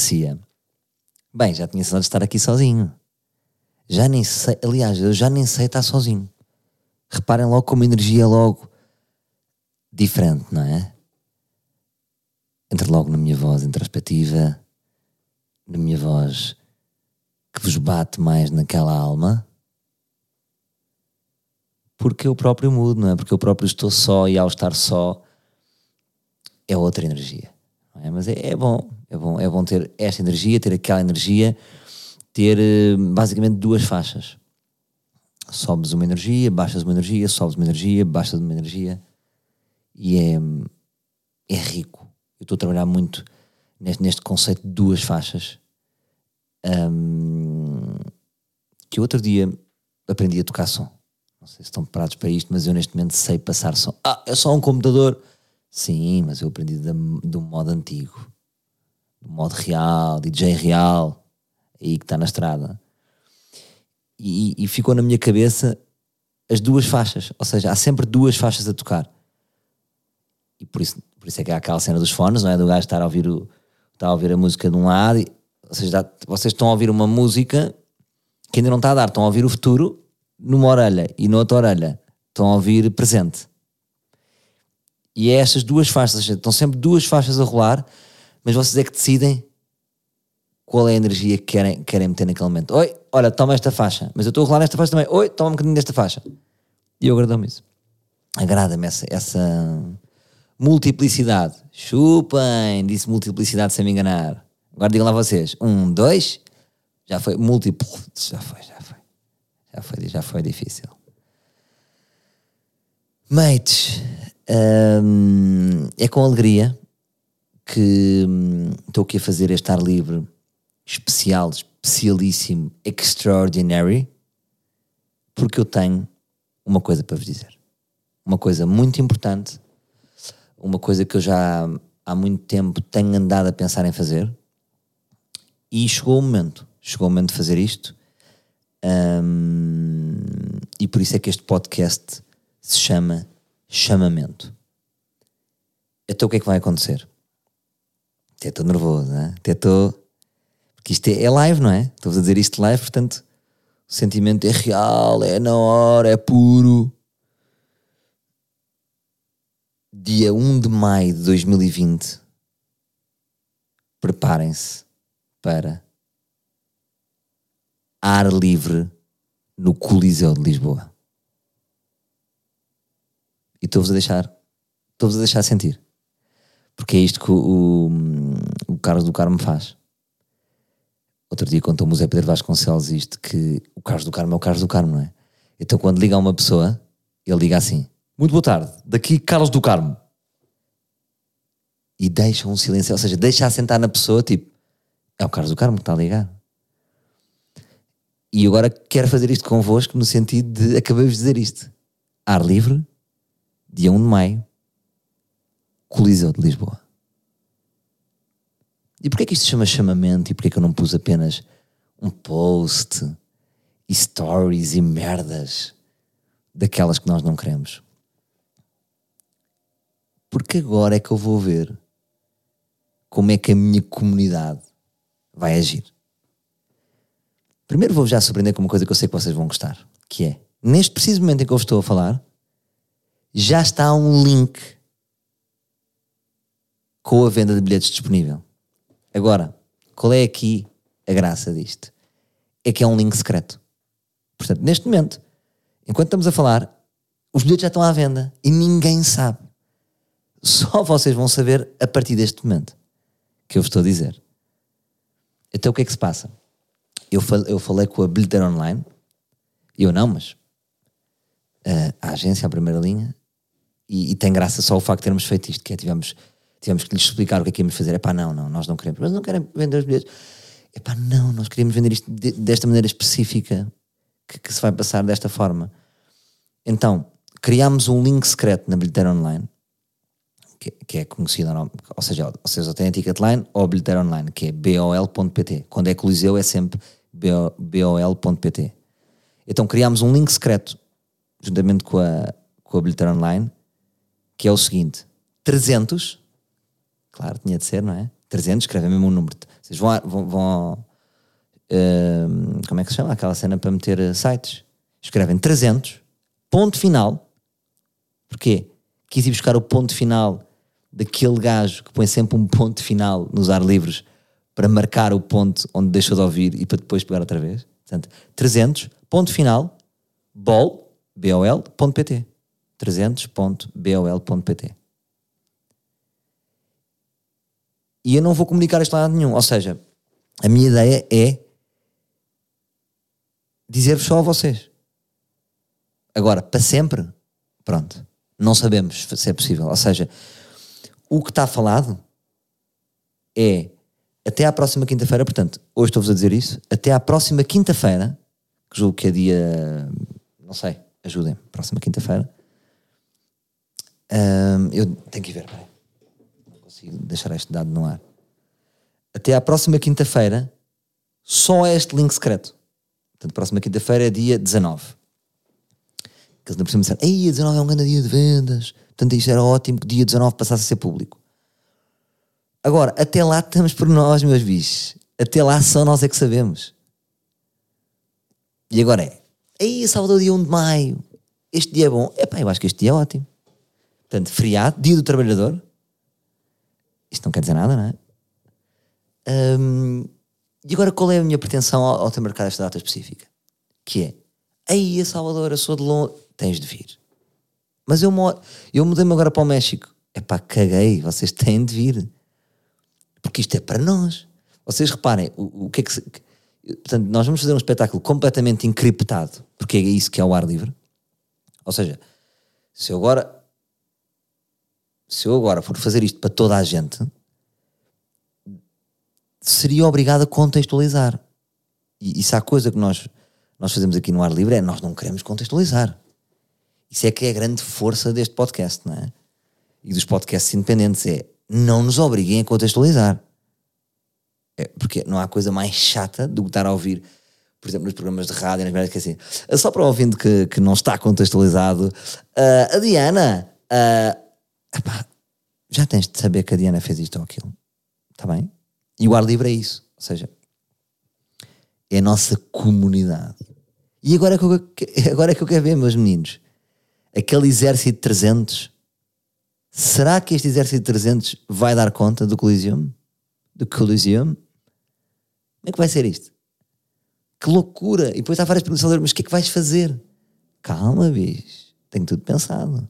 parecia? Bem, já tinha saudade de estar aqui sozinho. Já nem sei, aliás, eu já nem sei estar sozinho. Reparem logo como a energia é logo diferente, não é? Entra logo na minha voz introspectiva, na minha voz que vos bate mais naquela alma, porque eu próprio mudo, não é? Porque eu próprio estou só e ao estar só é outra energia. É? Mas é, é, bom, é bom, é bom ter esta energia, ter aquela energia, ter eh, basicamente duas faixas. Sobes uma energia, baixas uma energia, sobes uma energia, baixas uma energia. E é, é rico. Eu estou a trabalhar muito neste, neste conceito de duas faixas. Um, que outro dia aprendi a tocar som. Não sei se estão preparados para isto, mas eu neste momento sei passar som. Ah, é só um computador Sim, mas eu aprendi do modo antigo, do modo real, DJ real, aí que está na estrada. E, e, ficou na minha cabeça as duas faixas, ou seja, há sempre duas faixas a tocar. E por isso, por isso é que há aquela cena dos fones, não é? Do gajo estar a ouvir, o, estar a, ouvir a música de um lado, e, ou seja, vocês estão a ouvir uma música que ainda não está a dar, estão a ouvir o futuro numa orelha e na outra orelha estão a ouvir presente. E é estas duas faixas, estão sempre duas faixas a rolar, mas vocês é que decidem qual é a energia que querem, querem meter naquele momento. Oi, olha, toma esta faixa, mas eu estou a rolar nesta faixa também. Oi, toma um bocadinho desta faixa. E eu agrada-me isso. Agrada-me essa, essa multiplicidade. Chupem, disse multiplicidade sem me enganar. Agora digam lá vocês. Um, dois, já foi. Múltiplo, já foi, já foi. Já foi, já foi difícil. Mates, um, é com alegria que hum, estou aqui a fazer este ar livre especial, especialíssimo, extraordinary, porque eu tenho uma coisa para vos dizer. Uma coisa muito importante, uma coisa que eu já há muito tempo tenho andado a pensar em fazer e chegou o momento. Chegou o momento de fazer isto. Um, e por isso é que este podcast se chama chamamento. Então o que é que vai acontecer? Até estou nervoso, né? Até estou. Porque isto é, é live, não é? Estou a dizer isto live, portanto o sentimento é real, é na hora, é puro. Dia 1 de maio de 2020, preparem-se para ar livre no Coliseu de Lisboa. E estou-vos a deixar, estou-vos a deixar sentir. Porque é isto que o, o, Carlos do Carmo faz. Outro dia contou-me o Zé Pedro Vasconcelos isto, que o Carlos do Carmo é o Carlos do Carmo, não é? Então quando liga a uma pessoa, ele liga assim, muito boa tarde, daqui Carlos do Carmo. E deixa um silêncio, ou seja, deixa assentar na pessoa, tipo, é o Carlos do Carmo que está a ligar. E agora quero fazer isto convosco no sentido de, acabei de dizer isto, ar livre, dia 1 de maio, Coliseu de Lisboa. E porquê que isto se chama chamamento e porquê que eu não pus apenas um post e stories e merdas daquelas que nós não queremos? Porque agora é que eu vou ver como é que a minha comunidade vai agir. Primeiro vou já surpreender com uma coisa que eu sei que vocês vão gostar, que é, neste preciso momento em que eu estou a falar, já está um link com a venda de bilhetes disponível. Agora, qual é aqui a graça disto? É que é um link secreto. Portanto, neste momento, enquanto estamos a falar, os bilhetes já estão à venda e ninguém sabe. Só vocês vão saber a partir deste momento que eu vos estou a dizer. Então o que é que se passa? Eu, falei, eu falei com a bilheteira online, eu não, mas uh, a agência, a primeira linha, e, e, tem graça só o facto de termos feito isto, que é, tivemos, tivemos que lhes explicar o que é que íamos fazer. É pá, não, não, nós não queremos, mas não querem vender os bilhetes. É pá, não, nós queríamos vender isto de, desta maneira específica, que, que, se vai passar desta forma. Então, criámos um link secreto na bilheteira online, que, que é conhecido, ou seja, ou seja, tem a Ticketline ou bilheteira online, que é bol.pt. Quando é Coliseu é sempre bol.pt. Então criámos um link secreto, juntamente com a, com a bilheteira online, que é o seguinte: 300, claro, tinha de ser, não é? 300, escrevem mesmo um número. Vocês vão, vão, vão hum, como é que se chama? Aquela cena para meter eh, sites. Escrevem 300, ponto final. Porquê? Quis ir buscar o ponto final daquele gajo que põe sempre um ponto final nos ar livres para marcar o ponto onde deixou de ouvir e para depois pegar outra vez. Portanto, 300, ponto final, bol, B-O-L, ponto PT. 300.bol.pt E eu não vou comunicar isto lado nenhum. Ou seja, a minha ideia é dizer-vos só a vocês. Agora, para sempre, pronto. Não sabemos se é possível. Ou seja, o que está falado é até à próxima quinta-feira, portanto, hoje estou-vos a dizer isso, até à próxima quinta-feira, que julgo que é dia, não sei, ajudem, próxima quinta-feira. Hum, eu tenho que ver, peraí. Não consigo deixar este dado no ar. Até à próxima quinta-feira, só é este link secreto. Portanto, próxima quinta-feira é dia 19. Que eles por cima disseram, ei, 19 é um grande dia de vendas. Portanto, isto era ótimo que dia 19 passasse a ser público. Agora, até lá estamos por nós, meus bichos. Até lá só nós é que sabemos. E agora é, ei, sábado dia 1 de maio. Este dia é bom. Epá, eu acho que este dia é ótimo. Portanto, feriado, dia do trabalhador. Isto não quer dizer nada, não é? Hum, e agora qual é a minha pretensão ao, ao ter marcado esta data específica? Que é, ei, a Salvador, eu sou de Londres, tens de vir. Mas eu, moro, eu mudei-me agora para o México. Epá, caguei, vocês têm de vir. Porque isto é para nós. Vocês reparem, o, o que é que se, Portanto, nós vamos fazer um espetáculo completamente encriptado, porque é isso que é o ar livre. Ou seja, se eu agora se eu agora for fazer isto para toda a gente, seria obrigado a contextualizar. E isso há coisa que nós, nós fazemos aqui no ar livre é nós não queremos contextualizar. Isso é que é a grande força deste podcast, não é? E dos podcasts independentes é não nos obriguem a contextualizar. É, porque não há coisa mais chata do que estar a ouvir, por exemplo, nos programas de rádio, nas merdas que é assim, "Ah, só para o ouvinte que, que não está contextualizado, ah, a Diana, ah, epá, já tens de saber que a Diana fez isto ou aquilo. Está bem? E o ar livre é isso. Ou seja, é a nossa comunidade. E agora é que eu, agora é que eu quero ver, meus meninos, aquele exército de 300. Será que este exército de 300 vai dar conta do Coliseum? Do Coliseum? Como é que vai ser isto? Que loucura! E depois há várias perguntas, mas o que é que vais fazer? Calma, bicho. Tenho tudo pensado.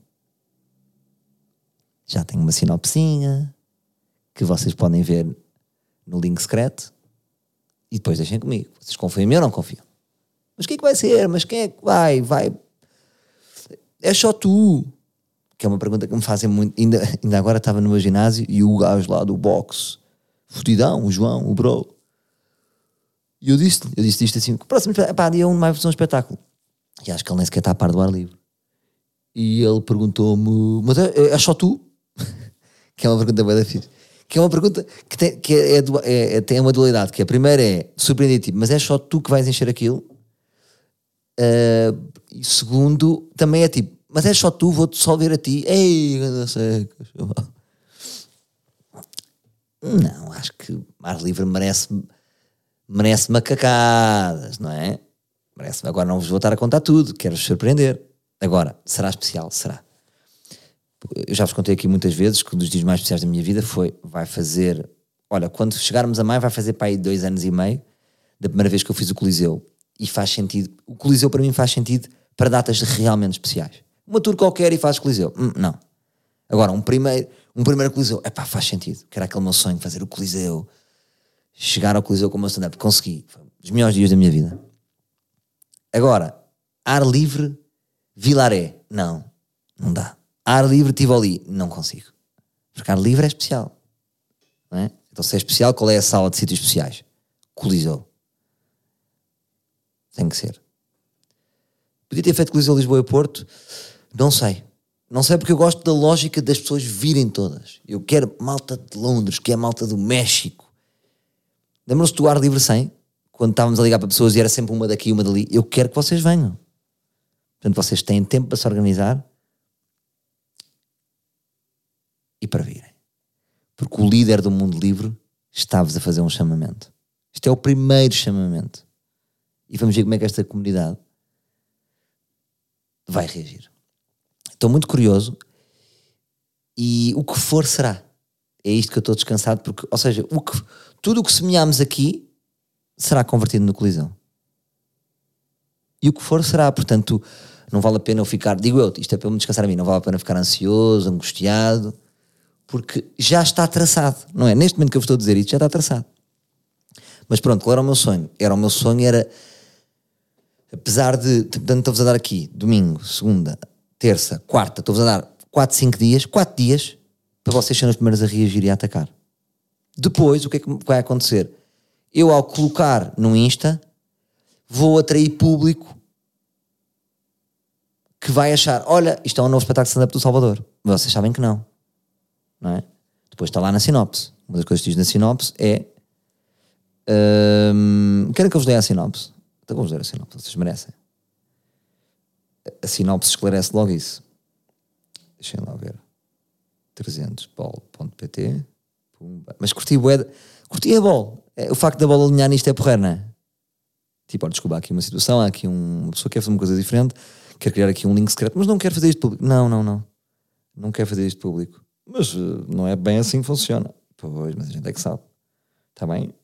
Já tenho uma sinopsinha que vocês podem ver no link secreto e depois deixem comigo. Vocês confiam em mim ou não confiam? Mas o que é que vai ser? Mas quem é que vai? Vai. É só tu. Que é uma pergunta que me fazem muito. Ainda, ainda agora estava no meu ginásio e o gajo lá do boxe, fudidão, o João, o bro. E eu disse eu disse isto assim: próximo, pá, dia 1 de fazer um espetáculo. E acho que ele nem sequer está a par do ar livre. E ele perguntou-me: Mas é, é só tu? Que é uma pergunta bem difícil. Que é uma pergunta que, tem, que é, du- é- é- tem uma dualidade: que a primeira é surpreender tipo, mas é só tu que vais encher aquilo? Ah, e segundo, também é tipo, mas é só tu, vou-te só ver a ti. Ei, seca, chaval. Não, acho que ar livre merece merece macacadas, não é? Merece. Agora não vos vou estar a contar tudo, quero-vos surpreender. Agora, será especial? Será. Eu já vos contei aqui muitas vezes que um dos dias mais especiais da minha vida foi, vai fazer, olha, quando chegarmos a maio vai fazer para aí dois anos e meio da primeira vez que eu fiz o Coliseu. E faz sentido, o Coliseu para mim faz sentido para datas realmente especiais. Uma tour qualquer e faz Coliseu. Hum, não. Agora, um primeiro, um primeiro Coliseu, é pá, faz sentido. Que era aquele meu sonho, fazer o Coliseu, chegar ao Coliseu com o meu stand-up. Consegui. Foi um dos melhores dias da minha vida. Agora, ar livre, Vilaré. Não, não dá. Ar livre, Tivoli. Não consigo. Porque ar livre é especial. É? Então, se é especial, qual é a sala de sítios especiais? Coliseu. Tem que ser. Podia ter feito Coliseu Lisboa e Porto? Não sei. Não sei porque eu gosto da lógica das pessoas virem todas. Eu quero malta de Londres, que é malta do México. Lembram-se do Ar Livre 100? Quando estávamos a ligar para pessoas e era sempre uma daqui e uma dali. Eu quero que vocês venham. Portanto, vocês têm tempo para se organizar e para virem. Porque o líder do mundo livre está-vos a fazer um chamamento. Isto é o primeiro chamamento. E vamos ver como é que esta comunidade vai reagir. Estou muito curioso e o que for será. É isto que eu estou descansado, porque, ou seja, o que, tudo o que semeamos aqui será convertido no colisão. E o que for será, portanto, não vale a pena eu ficar, digo eu, isto é para eu me descansar a mim, não vale a pena ficar ansioso, angustiado, porque já está traçado, não é? Neste momento que eu vos estou a dizer isto, já está traçado. Mas pronto, qual era o meu sonho? Era o meu sonho, era, apesar de, portanto, estou-vos a dar aqui, domingo, segunda, terça, quarta, estou-vos a dar 4, 5 dias, 4 dias, para vocês serem os primeiros a reagir e a atacar. Depois, o que é que vai acontecer? Eu, ao colocar no Insta, vou atrair público que vai achar: olha, isto é um novo espetáculo de stand-up do Salvador. Vocês sabem que não. Não é? Depois está lá na sinopse. Uma das coisas que diz na sinopse é. Hum, querem que eu vos dê a sinopse? Então vou-vos dar a sinopse, vocês merecem. A sinopse esclarece logo isso. Deixem lá ver. 300bol.pt Mas curti bué, curti a bola. É, o facto da bola alinhar nisto é porreiro, não é? Tipo, olha, desculpa, há aqui uma situação, há aqui um, uma pessoa que quer fazer uma coisa diferente, quer criar aqui um link secreto, mas não quer fazer isto público. Não, não, não. Não quer fazer isto público. Mas uh, não é bem assim que funciona. Pois, mas a gente é que sabe. Está bem?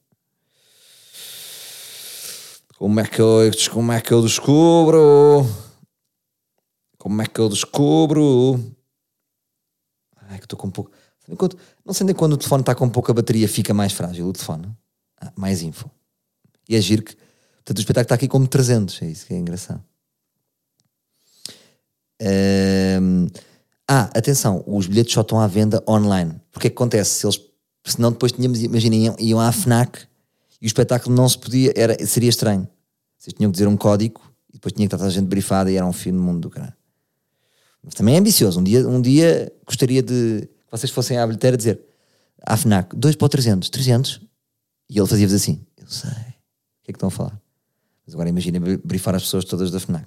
Como é que eu, como é que eu descubro? Como é que eu descubro? Ai, que estou com pouco. Não sei nem quando o telefone está com pouca bateria fica mais frágil o telefone. Ah, mais info. E é giro que. Portanto, o espetáculo está aqui como 300. É isso que é engraçado. Um, ah, atenção, os bilhetes só estão à venda online. Porque é que acontece? Se eles, senão depois tínhamos, imaginem, iam, iam à FNAC e o espetáculo não se podia, era, seria estranho. Vocês tinham que dizer um código e depois tinha que estar toda a gente brifada e era um fim do mundo do caralho. Mas também é ambicioso. Um dia, um dia gostaria de que vocês fossem à bilheteira dizer à FNAC, 2 para o 300, 300. E ele fazia-vos assim, eu sei. O que é que estão a falar? Mas agora imagina brifar as pessoas todas da FNAC.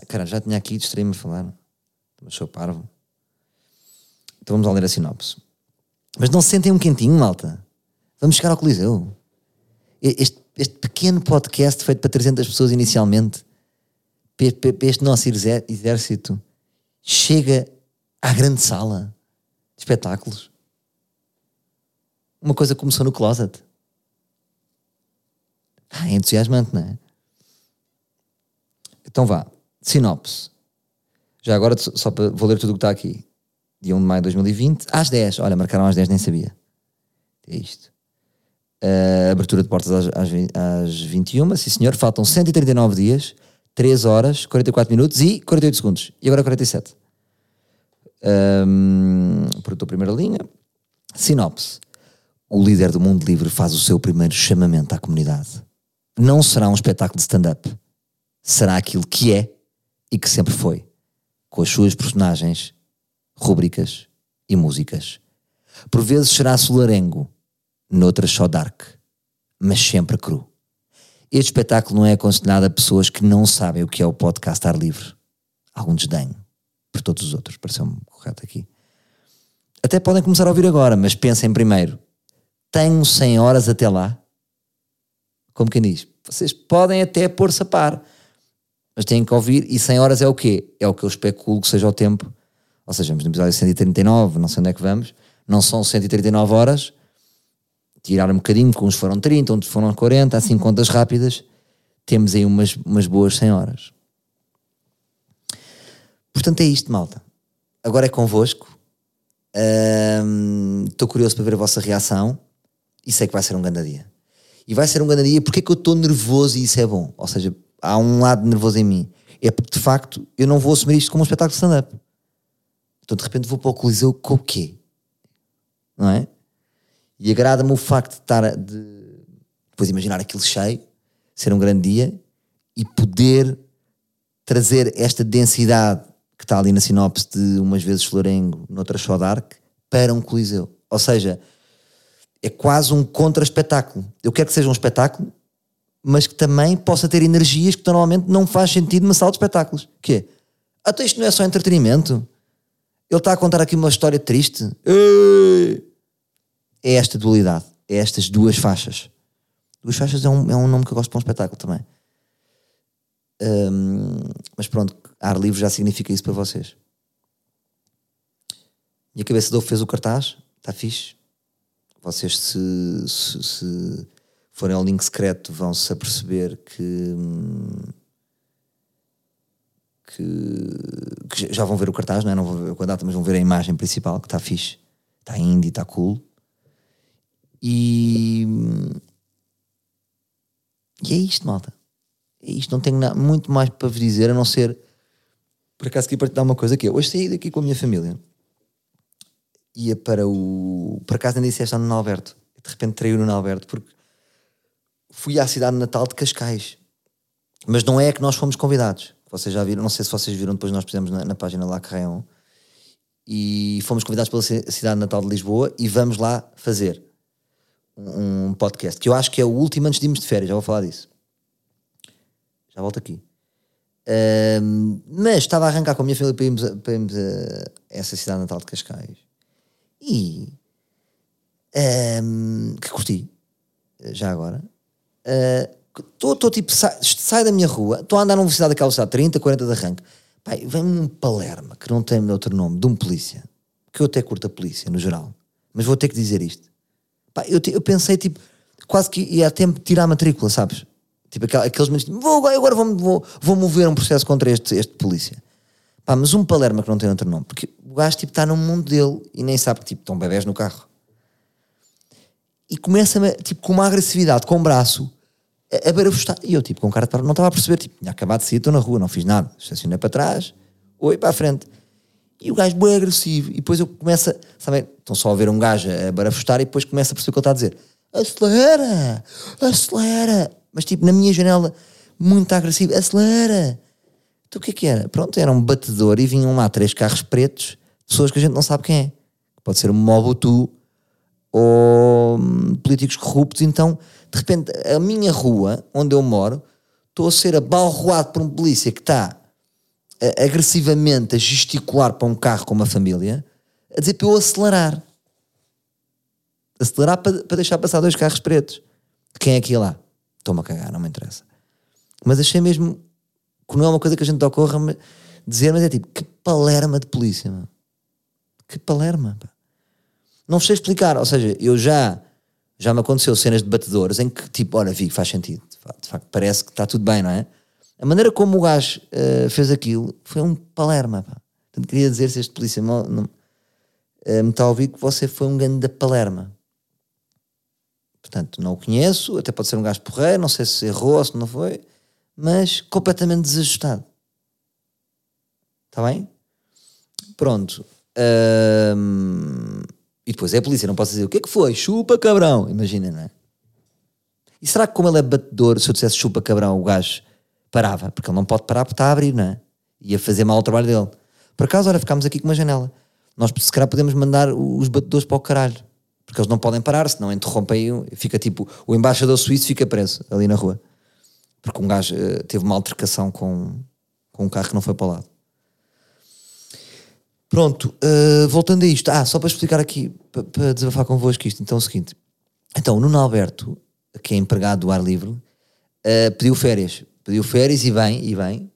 Ah, cara, já tinha aqui, distraí-me a falar. Mas sou parvo. Então vamos lá ler a sinopse. Mas não se sentem um quentinho, malta. Vamos chegar ao Coliseu. Este, este pequeno podcast feito para 300 pessoas inicialmente, para este nosso exército, chega à grande sala de espetáculos. Uma coisa começou no closet. Ah, é entusiasmante, não é? Então vá, sinopse. Já agora, só para, vou ler tudo o que está aqui. Dia 1 de maio de 2020, às 10. Olha, marcaram às 10, nem sabia. É isto. Uh, abertura de portas às, às, às 21, sim senhor. Faltam 139 dias, 3 horas, 44 minutos e 48 segundos. E agora 47. Um, a primeira linha. Sinopse. O líder do mundo livre faz o seu primeiro chamamento à comunidade. Não será um espetáculo de stand-up. Será aquilo que é e que sempre foi com as suas personagens, rúbricas e músicas. Por vezes será solarengo, noutras só dark, mas sempre cru. Este espetáculo não é aconselhado a pessoas que não sabem o que é o podcast ar livre. Algum desdenho por todos os outros, pareceu-me correto aqui. Até podem começar a ouvir agora, mas pensem primeiro: tenho 100 horas até lá? Como quem diz, vocês podem até pôr-se a par mas têm que ouvir, e 100 horas é o quê? É o que eu especulo que seja o tempo, ou seja, no episódio 139, não sei onde é que vamos, não são 139 horas, tirar um bocadinho, que uns foram 30, outros foram 40, assim contas rápidas, temos aí umas, umas boas 100 horas. Portanto é isto, malta. Agora é convosco. Estou curioso para ver a vossa reação e sei que vai ser um grande dia. E vai ser um grande dia porque é que eu estou nervoso e isso é bom. Ou seja, há um lado nervoso em mim. É porque de facto eu não vou assumir isto como um espetáculo de stand-up. Então de repente vou para o Coliseu com o quê? Não é? E agrada-me o facto de estar de depois imaginar aquilo cheio, ser um grande dia e poder trazer esta densidade que está ali na sinopse de umas vezes Florengo, noutras só Dark, para um Coliseu. Ou seja, é quase um contra-espetáculo. Eu quero que seja um espetáculo, mas que também possa ter energias que normalmente não faz sentido numa sala de espetáculos. Que é? Até isto não é só entretenimento. Ele está a contar aqui uma história triste. é esta dualidade, é estas duas faixas. Duas faixas é um, é um nome que eu gosto para um espetáculo também. Um, mas pronto, ar livre já significa isso para vocês. Minha cabeça de ovo fez o cartaz, está fixe. Vocês, se, se, se forem ao link secreto, vão se aperceber que, que, que, já vão ver o cartaz, não, é? não vão ver a data, mas vão ver a imagem principal, que está fixe, está indie, está cool. E, e é isto, malta. É isto, não tenho nada, muito mais para vos dizer, a não ser por acaso queria partilhar uma coisa que é, hoje saí daqui com a minha família ia para o. Por acaso ainda disse esta no Alberto. De repente traiu no Alberto porque fui à cidade natal de Cascais. Mas não é que nós fomos convidados. Vocês já viram, não sei se vocês viram, depois nós fizemos na, na página lá Carreão. E fomos convidados pela cidade natal de Lisboa e vamos lá fazer um podcast que eu acho que é o último antes de irmos de férias. Já vou falar disso. Já volto aqui. Um, mas estava a arrancar com a minha família para irmos, a, para irmos a essa cidade natal de Cascais e um, que curti, já agora. Estou uh, tipo, sai, sai, da minha rua, estou a andar numa velocidade daquela velocidade, 30, 40 de arranque. Pai, vem-me um Palerma, que não tem outro nome, de um polícia, que eu até curto a polícia, no geral, mas vou ter que dizer isto. Pai, eu, eu pensei, tipo, quase que ia a tempo de tirar a matrícula, sabes? Tipo, aqueles momentos, vou, agora vou, vou, vou mover um processo contra este, este polícia. Pá, mas um Palerma que não tem outro nome, porque o gajo tipo, está no mundo dele e nem sabe que tipo, estão bebés no carro. E começa tipo, com uma agressividade, com o um braço, a, barafustar. E eu, tipo, com cara de não estava a perceber, tipo, tinha acabado de sair, estou na rua, não fiz nada. Estacionei para trás, oi para a frente. E o gajo bem agressivo. E depois eu começo a, sabem, estão só a ver um gajo a barafustar e depois começa a perceber o que ele está a dizer. Acelera! Acelera! Mas tipo, na minha janela, muito agressivo, acelera! Então o que é que era? Pronto, era um batedor e vinham lá três carros pretos, pessoas que a gente não sabe quem é. Pode ser um Mobutu ou hum, políticos corruptos. Então, de repente, a minha rua, onde eu moro, estou a ser abalroado por um polícia que está agressivamente a gesticular para um carro com uma família, a dizer para eu acelerar. Acelerar para, para deixar passar dois carros pretos. Quem é que ia lá? Estou-me a cagar, não me interessa. Mas achei mesmo que não é uma coisa que a gente ocorra dizer, mas é tipo, que palerma de polícia, mano. Que palerma, pá. Não sei explicar, ou seja, eu já já me aconteceu cenas de batedores em que tipo, olha, vi, faz sentido, de facto, parece que está tudo bem, não é? A maneira como o gajo uh, fez aquilo foi um palerma, pá. Portanto, queria dizer se este polícia não, não, uh, me está a ouvir que você foi um grande da palerma. Portanto, não o conheço, até pode ser um gajo porreiro, não sei se errou ou se não foi mas completamente desajustado. Está bem? Pronto. Um, e depois é a polícia, não posso dizer o que é que foi? Chupa cabrão. Imagina, não é? E será que, como ele é batedor, se eu dissesse chupa cabrão, o gajo parava? Porque ele não pode parar porque está a abrir, não é? Ia fazer mal o trabalho dele. Por acaso, olha, ficámos aqui com uma janela. Nós, se calhar, podemos mandar os batedores para o caralho. Porque eles não podem parar, senão interrompem. Fica tipo, o embaixador suíço fica preso ali na rua. Porque um gajo uh, teve uma altercação com, com um carro que não foi para o lado. Pronto, uh, voltando a isto. Ah, só para explicar aqui, para, para desabafar convosco isto. Então é o seguinte. Então, o Nuno Alberto, que é empregado do ar livre, uh, pediu férias. Pediu férias e vem, e vem.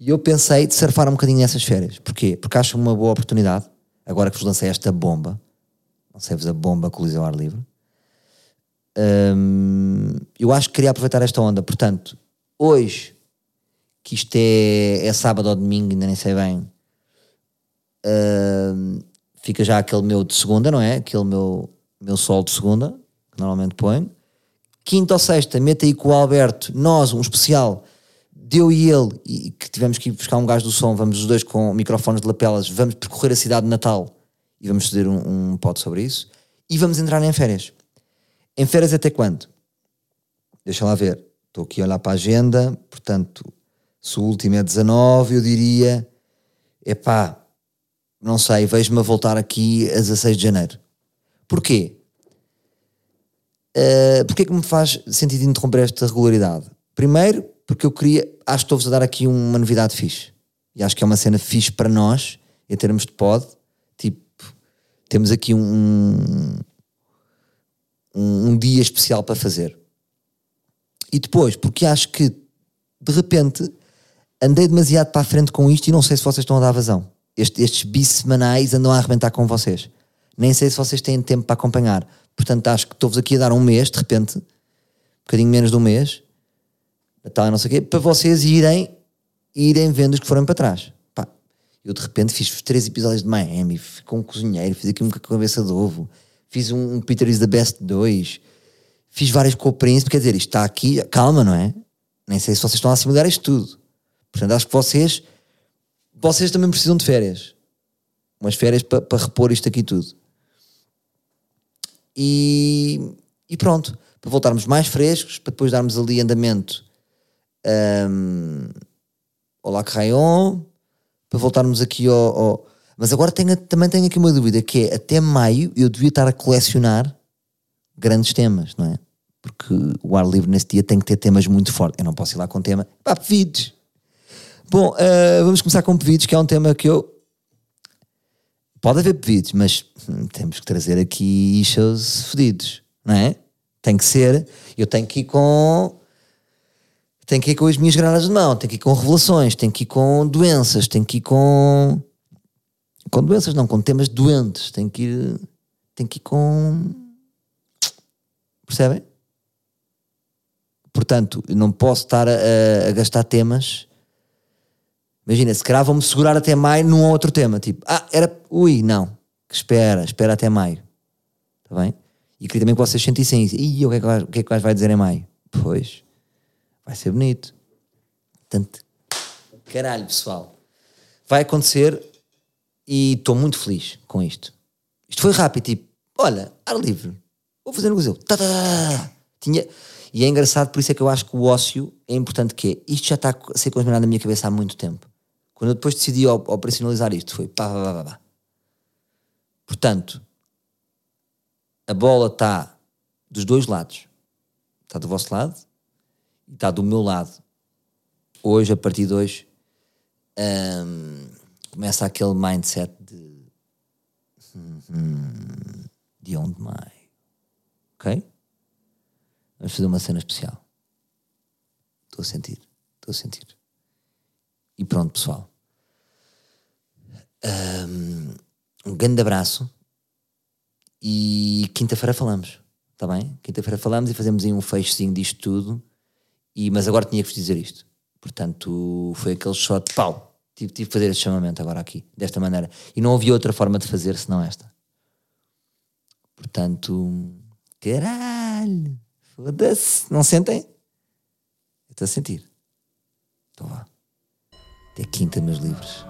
E eu pensei de surfar um bocadinho nessas férias. Porquê? Porque acho uma boa oportunidade, agora que vos lancei esta bomba, não sei-vos a bomba Coliseu ao ar livre, um, eu acho que queria aproveitar esta onda. Portanto, hoje, que isto é, é sábado ou domingo, ainda nem sei bem, fica já aquele meu de segunda, não é? Aquele meu, meu sol de segunda, que normalmente ponho. Quinta ou sexta, meta aí com o Alberto, nós, um especial, deu e ele, e que tivemos que ir buscar um gajo do som, vamos os dois com microfones de lapelas, vamos percorrer a cidade de Natal e vamos fazer um, um pod sobre isso. E vamos entrar em férias. Em férias até quando? Deixa lá ver. Estou aqui a olhar para a agenda, portanto, se o último é 19, eu diria, epá, não sei, vejo-me a voltar aqui a 16 de janeiro. Porquê? Uh, Porquê que me faz sentido interromper esta regularidade? Primeiro, porque eu queria, acho que estou-vos a dar aqui uma novidade fixe. E acho que é uma cena fixe para nós, em termos de pod. Tipo, temos aqui um, um, um dia especial para fazer. E depois, porque acho que de repente andei demasiado para a frente com isto e não sei se vocês estão a dar vazão. Este, estes bis semanais andam a arrebentar com vocês. Nem sei se vocês têm tempo para acompanhar. Portanto, acho que estou-vos aqui a dar um mês, de repente, um bocadinho menos de um mês, Natal não sei o quê, para vocês irem, irem vendo os que foram para trás. Pá, eu de repente fiz três episódios de Miami, fui com um cozinheiro, fiz aqui um a cabeça de ovo, fiz um, um Peter is the Best 2, fiz várias com o Príncipe, quer dizer, isto está aqui, calma, não é? Nem sei se vocês estão a assimilar isto tudo. Portanto, acho que vocês, vocês também precisam de férias. Umas férias para, para repor isto aqui tudo. E, e pronto, para voltarmos mais frescos, para depois darmos ali andamento um, ao Lac Rayon, para voltarmos aqui ao, ao... Mas agora tenho, também tenho aqui uma dúvida, que é, até maio eu devia estar a colecionar grandes temas, não é? Porque o ar livre nesse dia tem que ter temas muito fortes. Eu não posso ir lá com tema, pá, pedidos. Bom, uh, vamos começar com pedidos, que é um tema que eu... Pode haver pedidos, mas hum, temos que trazer aqui issues fedidos, não é? Tem que ser, eu tenho que ir com tem que ir com as minhas granadas de mão, tem que ir com revelações, tem que ir com doenças, tem que ir com. com doenças, não, com temas doentes, tem que ir. tem que ir com. Percebem? Portanto, não posso estar a, a, gastar temas. Imagina, se calhar vão-me segurar até maio num outro tema. Tipo, ah, era. Ui, não. Espera, espera até maio. Está bem? E queria também que vocês sentissem isso. E o que é que, o que, é que vai dizer em maio? Pois vai ser bonito. Portanto, caralho, pessoal. Vai acontecer e estou muito feliz com isto. Isto foi rápido, tipo, olha, ar livre, vou fazer um museu. Tinha... E é engraçado, por isso é que eu acho que o ócio é importante que é. Isto já está a ser combinado na minha cabeça há muito tempo. Quando eu depois decidi operacionalizar isto, foi pá, pá, pá, pá. Portanto, a bola está dos dois lados. Está do vosso lado está do meu lado. Hoje, a partir de hoje, um, começa aquele mindset de hum, de onde mais? Ok? Vamos fazer uma cena especial. Estou a sentir, estou a sentir. E pronto, pessoal. Um, grande abraço e quinta-feira falamos, está bem? Quinta-feira falamos e fazemos aí um fechozinho disto tudo e, mas agora tinha que vos dizer isto. Portanto, foi aquele shot, pau, tive, tive que fazer este chamamento agora aqui, desta maneira. E não havia outra forma de fazer senão esta. Portanto, caralho, foda-se, não sentem? Estou a sentir. Então vá. Até quinta, meus livros.